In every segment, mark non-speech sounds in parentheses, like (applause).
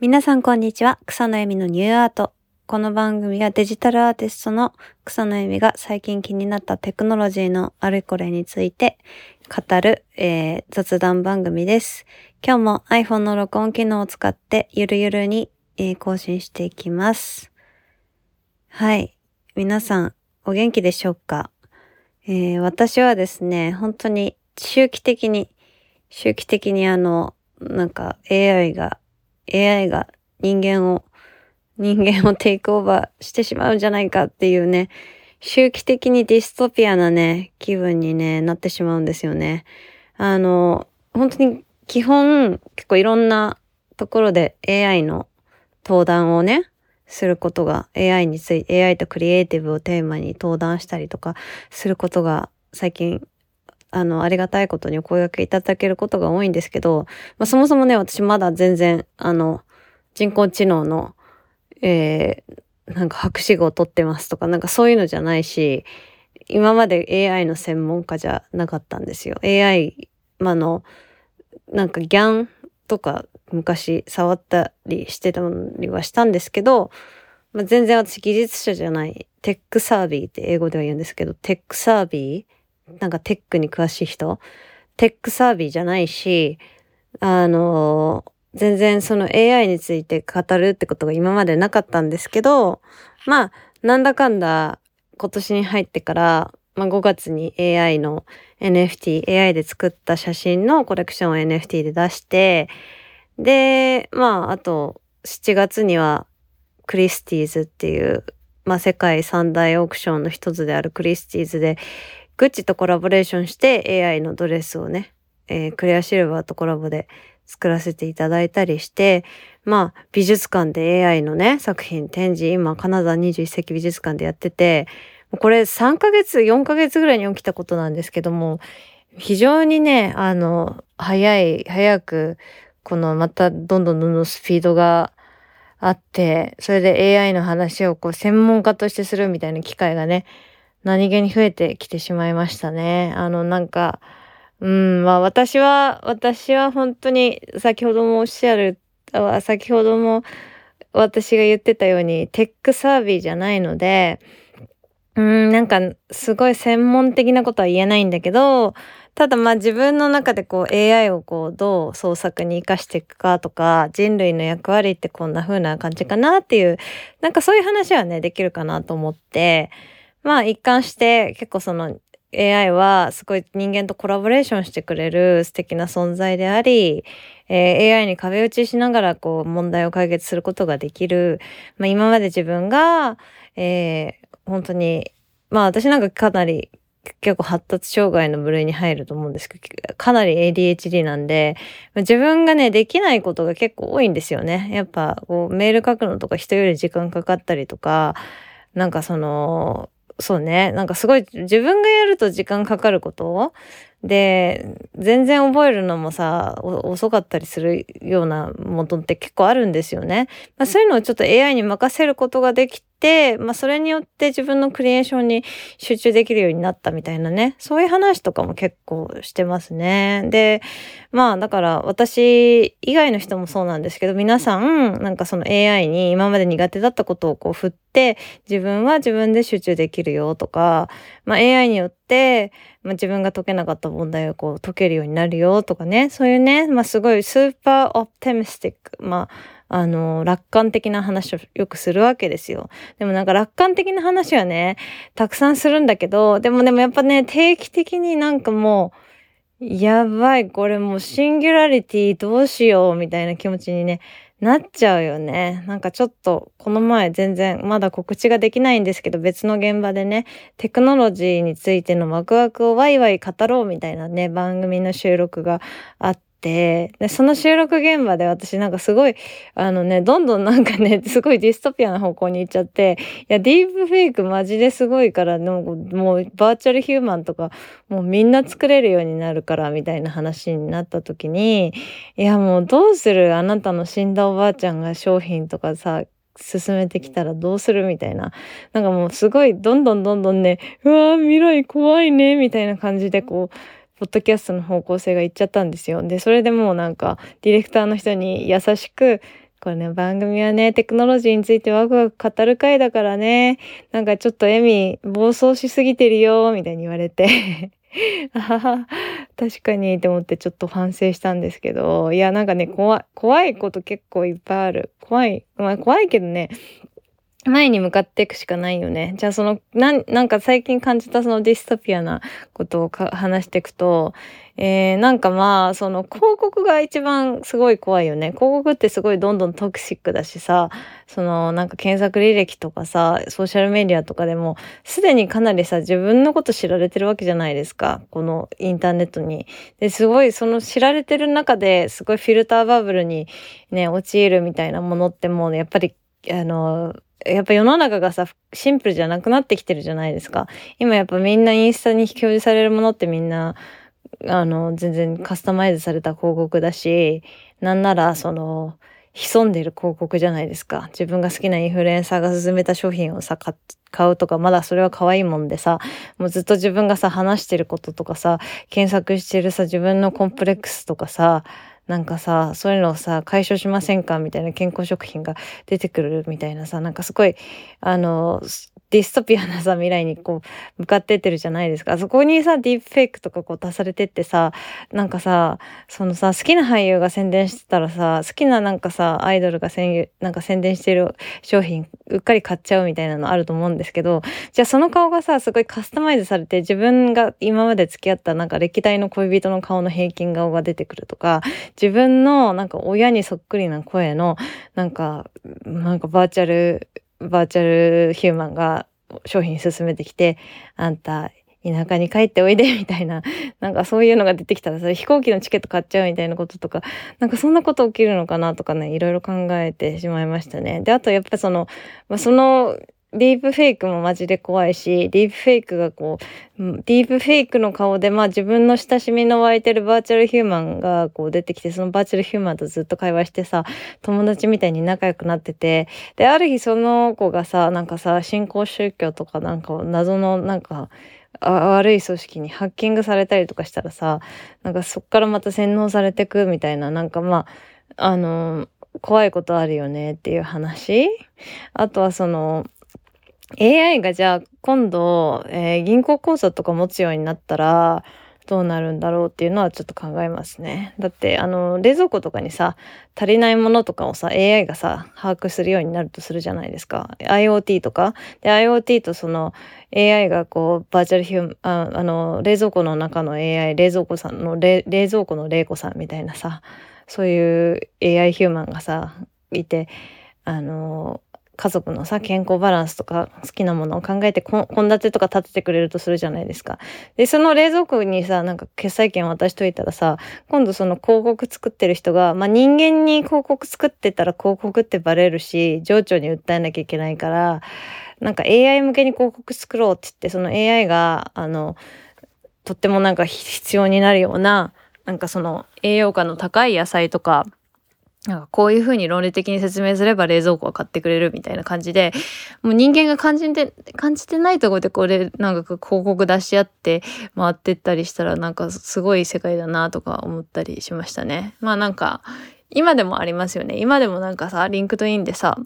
皆さんこんにちは。草野恵美のニューアート。この番組はデジタルアーティストの草野恵美が最近気になったテクノロジーのあれこれについて語る、えー、雑談番組です。今日も iPhone の録音機能を使ってゆるゆるに、えー、更新していきます。はい。皆さんお元気でしょうか、えー、私はですね、本当に周期的に、周期的にあの、なんか AI が AI が人間を、人間をテイクオーバーしてしまうんじゃないかっていうね、周期的にディストピアなね、気分にね、なってしまうんですよね。あの、本当に基本、結構いろんなところで AI の登壇をね、することが AI について、AI とクリエイティブをテーマに登壇したりとかすることが最近あの、ありがたいことにお声掛けいただけることが多いんですけど、まあ、そもそもね、私まだ全然、あの、人工知能の、えー、なんか博士号を取ってますとか、なんかそういうのじゃないし、今まで AI の専門家じゃなかったんですよ。AI、まあの、なんかギャンとか昔触ったりしてたりはしたんですけど、まあ、全然私技術者じゃない、 tech savvy って英語では言うんですけど、 tech savvy なんかテックに詳しい人、 tech savvy じゃないし、あの、全然その AI について語るってことが今までなかったんですけど、まあ、なんだかんだ今年に入ってから、まあ5月に AI の NFT、AI で作った写真のコレクションを NFT で出して、で、まあ、あと7月にはクリスティーズっていう、まあ世界三大オークションの一つであるクリスティーズでグッチとコラボレーションして AI のドレスをね、えー、クレアシルバーとコラボで作らせていただいたりして、まあ、美術館で AI のね、作品展示、今、金沢21世紀美術館でやってて、これ3ヶ月、4ヶ月ぐらいに起きたことなんですけども、非常にね、あの、早い、早く、このまたどんどんどんどんスピードがあって、それで AI の話をこう専門家としてするみたいな機会がね、何気に増えてきてしまいましたね。あの、なんか、うん、まあ私は、私は本当に先ほどもおっしゃる、先ほども私が言ってたようにテックサービーじゃないので、うん、なんかすごい専門的なことは言えないんだけど、ただまあ自分の中でこう AI をこうどう創作に活かしていくかとか、人類の役割ってこんな風な感じかなっていう、なんかそういう話はね、できるかなと思って、まあ一貫して結構その AI はすごい人間とコラボレーションしてくれる素敵な存在であり、えー、AI に壁打ちしながらこう問題を解決することができる。まあ今まで自分が、えー、本当に、まあ私なんかかなり結構発達障害の部類に入ると思うんですけど、かなり ADHD なんで、自分がね、できないことが結構多いんですよね。やっぱ、こう、メール書くのとか人より時間かかったりとか、なんかその、そうね。なんかすごい自分がやると時間かかることで、全然覚えるのもさ、遅かったりするようなものって結構あるんですよね。まあ、そういうのをちょっと AI に任せることができて、まあ、それによって自分のクリエーションに集中できるようになったみたいなね。そういう話とかも結構してますね。で、まあ、だから私以外の人もそうなんですけど、皆さん、なんかその AI に今まで苦手だったことをこう振って、自分は自分で集中できるよとか、まあ、AI によって、まあ、自分が解けなかった問題をこう解けるようになるよとかね、そういうね、まあ、すごいスーパーオプティミスティック、まあ、あの、楽観的な話をよくするわけですよ。でもなんか楽観的な話はね、たくさんするんだけど、でもでもやっぱね、定期的になんかもう、やばい、これもうシンギュラリティどうしようみたいな気持ちにね、なっちゃうよね。なんかちょっと、この前全然、まだ告知ができないんですけど、別の現場でね、テクノロジーについてのワクワクをワイワイ語ろうみたいなね、番組の収録があっ、で、その収録現場で私なんかすごい、あのね、どんどんなんかね、(laughs) すごいディストピアな方向に行っちゃって、いや、ディープフェイクマジですごいから、もう、もうバーチャルヒューマンとか、もうみんな作れるようになるから、みたいな話になった時に、いや、もうどうする？あなたの死んだおばあちゃんが商品とかさ、進めてきたらどうする？みたいな。なんかもうすごいどんどんどんどんね、うわー未来怖いね、みたいな感じでこう、ポッドキャストの方向性がいっちゃったんですよ。で、それでもうなんか、ディレクターの人に優しく、これね、番組はね、テクノロジーについてワクワク語る回だからね、なんかちょっとエミ、暴走しすぎてるよ、みたいに言われて。あはは、確かにって思ってちょっと反省したんですけど、いや、なんかね、怖い、怖いこと結構いっぱいある。怖い、まあ怖いけどね、前に向かっていくしかないよね。じゃあその、なん、なんか最近感じたそのディストピアなことを話していくと、えー、なんかまあ、その広告が一番すごい怖いよね。広告ってすごいどんどんトクシックだしさ、そのなんか検索履歴とかさ、ソーシャルメディアとかでも、すでにかなりさ、自分のこと知られてるわけじゃないですか。このインターネットに。で、すごいその知られてる中ですごいフィルターバブルにね、陥るみたいなものってもうね、やっぱり、あの、やっぱ世の中がさ、シンプルじゃなくなってきてるじゃないですか。今やっぱみんなインスタに表示されるものってみんな、あの、全然カスタマイズされた広告だし、なんならその、潜んでる広告じゃないですか。自分が好きなインフルエンサーが勧めた商品をさ、買うとか、まだそれは可愛いもんでさ、もうずっと自分がさ、話してることとかさ、検索してるさ、自分のコンプレックスとかさ、なんかさ、そういうのをさ、解消しませんか？みたいな健康食品が出てくるみたいなさ、なんかすごい、あの、ディストピアなさ、未来にこう、向かってってるじゃないですか。そこにさ、ディープフェイクとかこう足されてってさ、なんかさ、そのさ、好きな俳優が宣伝してたらさ、好きななんかさ、アイドルが宣なんか宣伝してる商品、うっかり買っちゃうみたいなのあると思うんですけど、じゃあその顔がさ、すごいカスタマイズされて、自分が今まで付き合ったなんか歴代の恋人の顔の平均顔が出てくるとか、自分のなんか親にそっくりな声の、なんか、なんかバーチャル、バーチャルヒューマンが商品進めてきて、あんた、田舎に帰っておいで、みたいな、(laughs) なんかそういうのが出てきたらそれ、飛行機のチケット買っちゃうみたいなこととか、なんかそんなこと起きるのかなとかね、いろいろ考えてしまいましたね。で、あとやっぱその、まあ、その、ディープフェイクもマジで怖いし、ディープフェイクがこう、ディープフェイクの顔で、まあ自分の親しみの湧いてるバーチャルヒューマンがこう出てきて、そのバーチャルヒューマンとずっと会話してさ、友達みたいに仲良くなってて、で、ある日その子がさ、なんかさ、新興宗教とかなんか謎のなんか、悪い組織にハッキングされたりとかしたらさ、なんかそっからまた洗脳されてくみたいな、なんかまあ、あの、怖いことあるよねっていう話。あとはその、AI がじゃあ今度、えー、銀行口座とか持つようになったら、どうなるんだろうっていうのはちょっと考えますね。だって、あの、冷蔵庫とかにさ、足りないものとかをさ、AI がさ、把握するようになるとするじゃないですか。IoT とか。で、IoT とその AI がこう、バーチャルヒューああの、冷蔵庫の中の AI、冷蔵庫さんの、冷蔵庫の冷庫さんみたいなさ、そういう AI ヒューマンがさ、いて、あの、家族のさ、健康バランスとか好きなものを考えて、献立とか立ててくれるとするじゃないですか。で、その冷蔵庫にさ、なんか決済権渡しといたらさ、今度その広告作ってる人が、まあ、人間に広告作ってたら広告ってバレるし、情緒に訴えなきゃいけないから、なんか AI 向けに広告作ろうって言って、その AI が、あの、とってもなんか必要になるような、なんかその栄養価の高い野菜とか、なんかこういう風に論理的に説明すれば冷蔵庫は買ってくれるみたいな感じで、もう人間が感じて、感じてないとこでこれ、なんか広告出し合って回ってったりしたらなんかすごい世界だなとか思ったりしましたね。まあなんか、今でもありますよね。今でもなんかさ、リンクトインでさ、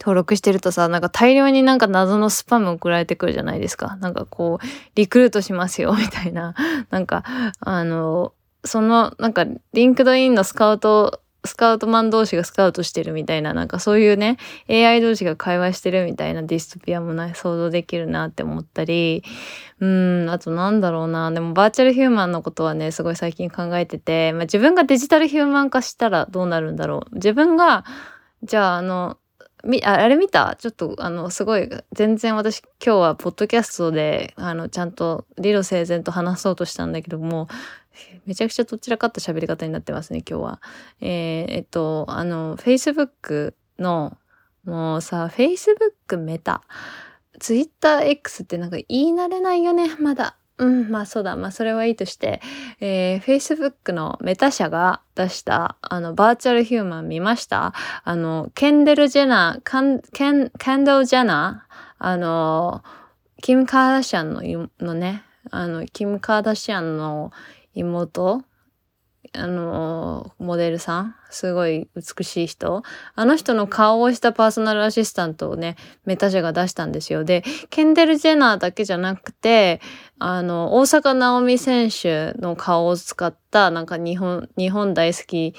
登録してるとさ、なんか大量になんか謎のスパム送られてくるじゃないですか。なんかこう、リクルートしますよ、みたいな。なんか、あの、その、なんか、リンクトインのスカウトスカウトマン同士がスカウトしてるみたいな、なんかそういうね、AI 同士が会話してるみたいなディストピアもね、想像できるなって思ったり、うん、あとなんだろうな、でもバーチャルヒューマンのことはね、すごい最近考えてて、まあ、自分がデジタルヒューマン化したらどうなるんだろう。自分が、じゃああの、み、あれ見た？ちょっと、あの、すごい、全然私今日はポッドキャストで、あの、ちゃんと理路整然と話そうとしたんだけども、(laughs) めちゃくちゃどちらかった喋り方になってますね、今日は。えー、えっと、あの、Facebook の、もうさ、Facebook メタ、TwitterX ってなんか言い慣れないよね、まだ。うん、まあそうだ。まあそれはいいとして、えー、Facebook のメタ社が出した、あの、バーチャルヒューマン見ましたあの、ケンデル・ジェナー、カン、ケン、ケンドル・ジェナーあの、キム・カーダシャンののね、あの、キム・カーダシャンの妹？あの、モデルさん、すごい美しい人？あの人の顔をしたパーソナルアシスタントをね、メタ社が出したんですよ。で、ケンデル・ジェナーだけじゃなくて、あの、大阪なおみ選手の顔を使った、なんか日本、日本大好き、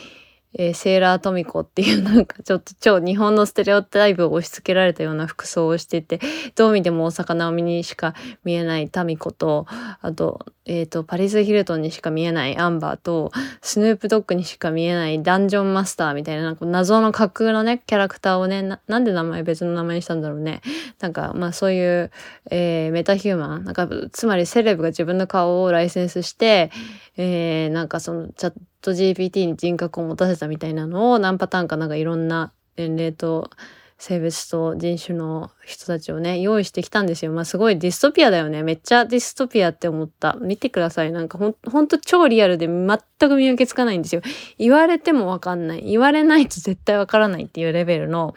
えー、セーラートミコっていうなんかちょっと超日本のステレオタイプを押し付けられたような服装をしてて、(laughs) どう見ても大阪直美にしか見えないタミコと、あと、えっ、ー、と、パリス・ヒルトンにしか見えないアンバーと、スヌープドッグにしか見えないダンジョンマスターみたいな、なんか謎の架空のね、キャラクターをねな、なんで名前別の名前にしたんだろうね。なんか、まあそういう、えー、メタヒューマン、なんか、つまりセレブが自分の顔をライセンスして、えー、なんかそのチャット GPT に人格を持たせたみたいなのを何パターンかなんかいろんな年齢と性別と人種の人たちをね、用意してきたんですよ。まあすごいディストピアだよね。めっちゃディストピアって思った。見てください。なんかほん、ほんと超リアルで全く見分けつかないんですよ。言われてもわかんない。言われないと絶対わからないっていうレベルの、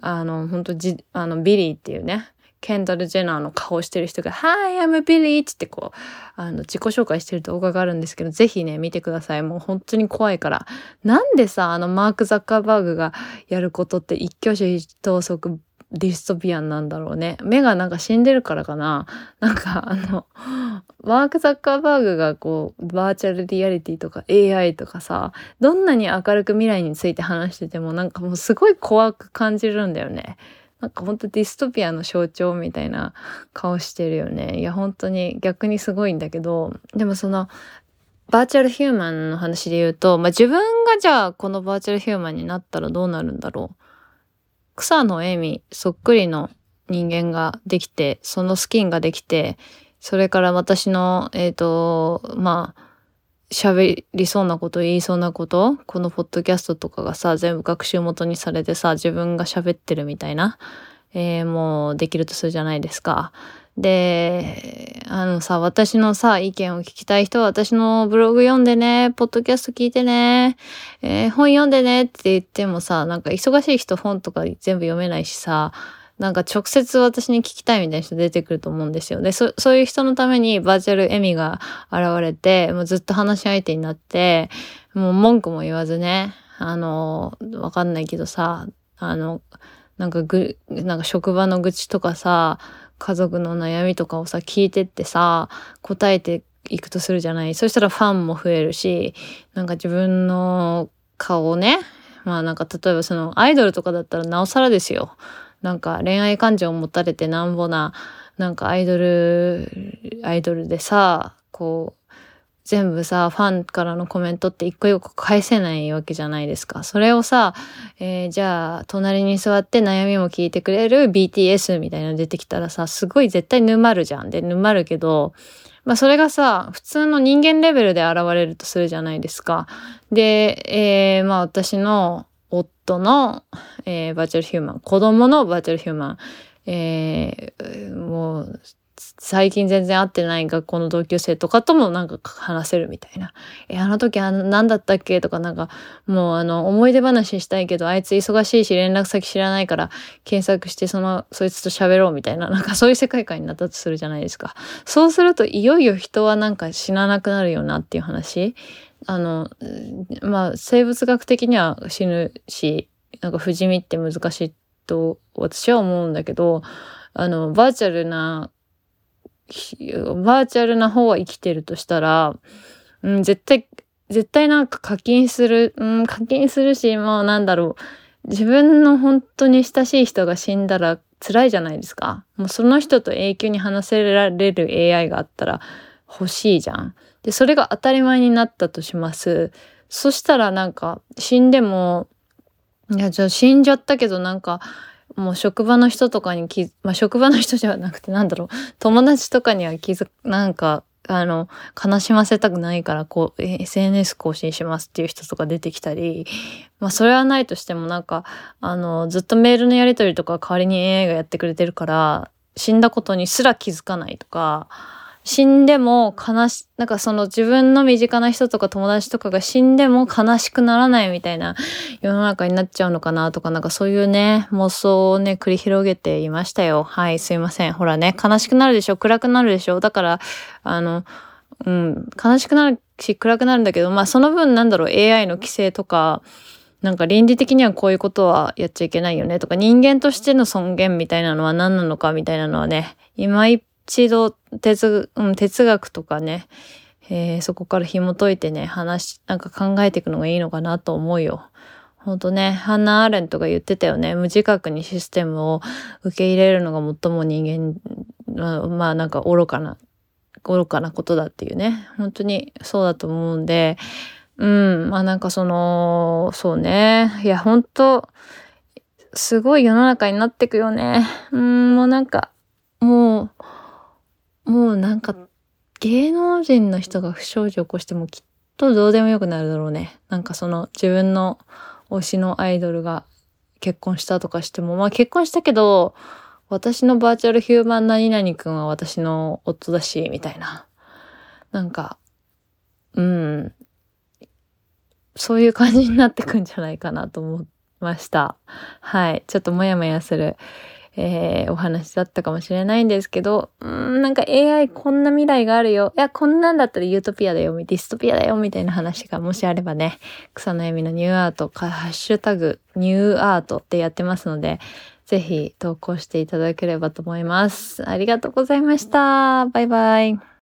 あの、ほんとじ、あの、ビリーっていうね、ケンドル・ジェナーの顔してる人が、Hi, I'm Billy! ってこう、あの、自己紹介してる動画があるんですけど、ぜひね、見てください。もう本当に怖いから。なんでさ、あの、マーク・ザッカーバーグがやることって一挙手一投足 dystopian なんだろうね。目がなんか死んでるからかな。なんかあの、マーク・ザッカーバーグがこう、バーチャルリアリティとか AI とかさ、どんなに明るく未来について話しててもなんかもうすごい怖く感じるんだよね。なんかほんとディストピアの象徴みたいな顔してるよね。いや本当に逆にすごいんだけど、でもそのバーチャルヒューマンの話で言うと、まあ、自分がじゃあこのバーチャルヒューマンになったらどうなるんだろう。草野恵美そっくりの人間ができて、そのスキンができて、それから私の、えっ、ー、と、まあ、喋りそうなこと、言いそうなこと、このポッドキャストとかがさ、全部学習元にされてさ、自分が喋ってるみたいな、えー、もうできるとするじゃないですか。で、あのさ、私のさ、意見を聞きたい人は私のブログ読んでね、ポッドキャスト聞いてね、えー、本読んでねって言ってもさ、なんか忙しい人本とか全部読めないしさ、なんか直接私に聞きたいみたいな人出てくると思うんですよ。で、そそういう人のためにバーチャルエミが現れて、もうずっと話し相手になって、もう文句も言わずね、あの、わかんないけどさ、あの、なんかぐ、なんか職場の愚痴とかさ、家族の悩みとかをさ、聞いてってさ、答えていくとするじゃない。そしたらファンも増えるし、なんか自分の顔をね、まあなんか例えばそのアイドルとかだったらなおさらですよ。なんか恋愛感情を持たれてなんぼな、なんかアイドル、アイドルでさ、こう、全部さ、ファンからのコメントって一個一個返せないわけじゃないですか。それをさ、えー、じゃあ、隣に座って悩みも聞いてくれる BTS みたいなの出てきたらさ、すごい絶対沼るじゃん。で、沼るけど、まあそれがさ、普通の人間レベルで現れるとするじゃないですか。で、えー、まあ私の夫の、えー、バーチャルヒューマン、子供のバーチャルヒューマン、えー、もう、最近全然会ってない学校の同級生とかともなんか話せるみたいな。え、あの時あ何だったっけとかなんか、もうあの、思い出話したいけど、あいつ忙しいし連絡先知らないから検索してその、そいつと喋ろうみたいな、(laughs) なんかそういう世界観になったとするじゃないですか。そうするといよいよ人はなんか死ななくなるよなっていう話。あの、まあ、生物学的には死ぬし、なんか不死身って難しいと私は思うんだけど、あの、バーチャルな、バーチャルな方は生きてるとしたら、うん、絶対、絶対なんか課金する、うん、課金するし、まあなんだろう。自分の本当に親しい人が死んだら辛いじゃないですか。もうその人と永久に話せられる AI があったら欲しいじゃん。で、それが当たり前になったとします。そしたらなんか死んでも、いや、じゃあ死んじゃったけどなんか、もう職場の人とかに気まあ職場の人じゃなくてなんだろう、(laughs) 友達とかには気づ、なんか、あの、悲しませたくないから、こう、SNS 更新しますっていう人とか出てきたり、まあそれはないとしてもなんか、あの、ずっとメールのやり取りとか代わりに AI がやってくれてるから、死んだことにすら気づかないとか、死んでも悲し、なんかその自分の身近な人とか友達とかが死んでも悲しくならないみたいな (laughs) 世の中になっちゃうのかなとか、なんかそういうね、妄想をね、繰り広げていましたよ。はい、すいません。ほらね、悲しくなるでしょ？暗くなるでしょ？だから、あの、うん、悲しくなるし暗くなるんだけど、まあその分なんだろう、AI の規制とか、なんか倫理的にはこういうことはやっちゃいけないよねとか、人間としての尊厳みたいなのは何なのかみたいなのはね、今一度哲,、うん、哲学とかね、えー、そこから紐解いてね、話、なんか考えていくのがいいのかなと思うよ。ほんとね、ハンナ・アーレントが言ってたよね。無自覚にシステムを受け入れるのが最も人間、まあなんか愚かな、愚かなことだっていうね。本当にそうだと思うんで、うん、まあなんかその、そうね。いや、本当すごい世の中になってくよね。うん、もうなんか、もう、もうなんか、芸能人の人が不祥事を起こしてもきっとどうでもよくなるだろうね。なんかその自分の推しのアイドルが結婚したとかしても、まあ結婚したけど、私のバーチャルヒューマン何々くんは私の夫だし、みたいな。なんか、うん。そういう感じになってくんじゃないかなと思いました。はい。ちょっともやもやするえー、お話だったかもしれないんですけど、うん、なんか AI こんな未来があるよ。いや、こんなんだったらユートピアだよ、ディストピアだよ、みたいな話がもしあればね、草の闇のニューアートか、ハッシュタグ、ニューアートってやってますので、ぜひ投稿していただければと思います。ありがとうございました。バイバイ。